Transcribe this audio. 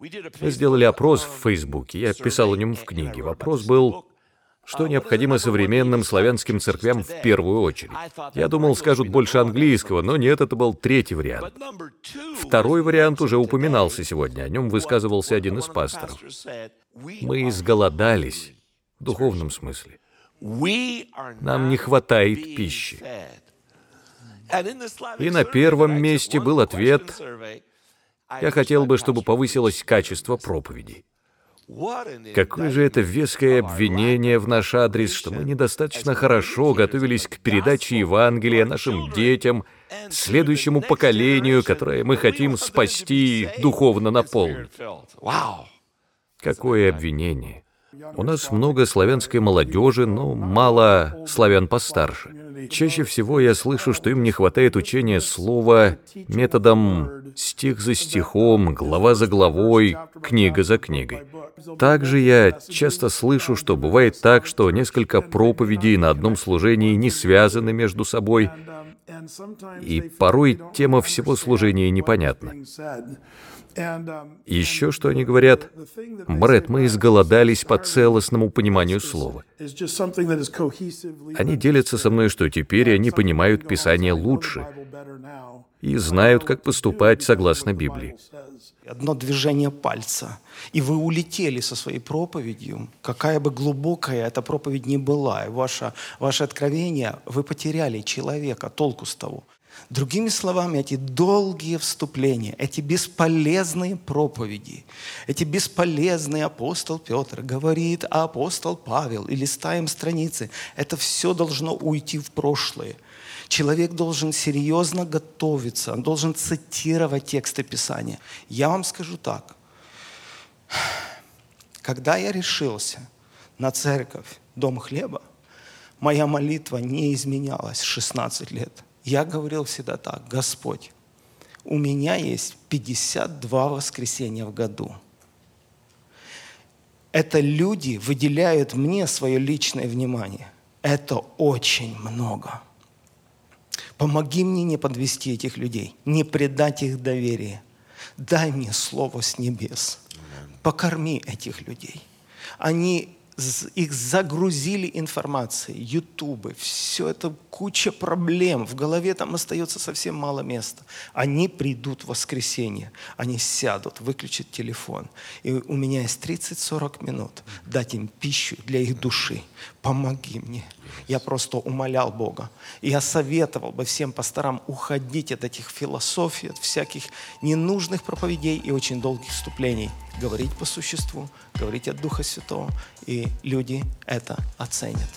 Мы сделали опрос в Фейсбуке, я писал о нем в книге. Вопрос был, что необходимо современным славянским церквям в первую очередь. Я думал, скажут больше английского, но нет, это был третий вариант. Второй вариант уже упоминался сегодня, о нем высказывался один из пасторов. Мы изголодались в духовном смысле. Нам не хватает пищи. И на первом месте был ответ «Я хотел бы, чтобы повысилось качество проповедей». Какое же это веское обвинение в наш адрес, что мы недостаточно хорошо готовились к передаче Евангелия нашим детям, следующему поколению, которое мы хотим спасти и духовно наполнить. Какое обвинение! У нас много славянской молодежи, но мало славян постарше. Чаще всего я слышу, что им не хватает учения слова методом стих за стихом, глава за главой, книга за книгой. Также я часто слышу, что бывает так, что несколько проповедей на одном служении не связаны между собой, и порой тема всего служения непонятна. Еще что они говорят? Бред, мы изголодались по целостному пониманию слова. Они делятся со мной, что теперь они понимают Писание лучше и знают, как поступать согласно Библии. Одно движение пальца, и вы улетели со своей проповедью, какая бы глубокая эта проповедь ни была, и ваше, ваше откровение, вы потеряли человека, толку с того. Другими словами, эти долгие вступления, эти бесполезные проповеди, эти бесполезные апостол Петр говорит, а апостол Павел, и листаем страницы, это все должно уйти в прошлое. Человек должен серьезно готовиться, он должен цитировать тексты Писания. Я вам скажу так. Когда я решился на церковь, дом хлеба, моя молитва не изменялась 16 лет – я говорил всегда так, Господь, у меня есть 52 воскресенья в году. Это люди выделяют мне свое личное внимание. Это очень много. Помоги мне не подвести этих людей, не предать их доверие. Дай мне слово с небес. Покорми этих людей. Они их загрузили информацией, ютубы, все это куча проблем, в голове там остается совсем мало места. Они придут в воскресенье, они сядут, выключат телефон. И у меня есть 30-40 минут дать им пищу для их души. Помоги мне. Я просто умолял Бога. И я советовал бы всем пасторам уходить от этих философий, от всяких ненужных проповедей и очень долгих вступлений. Говорить по существу, говорить от Духа Святого, и люди это оценят.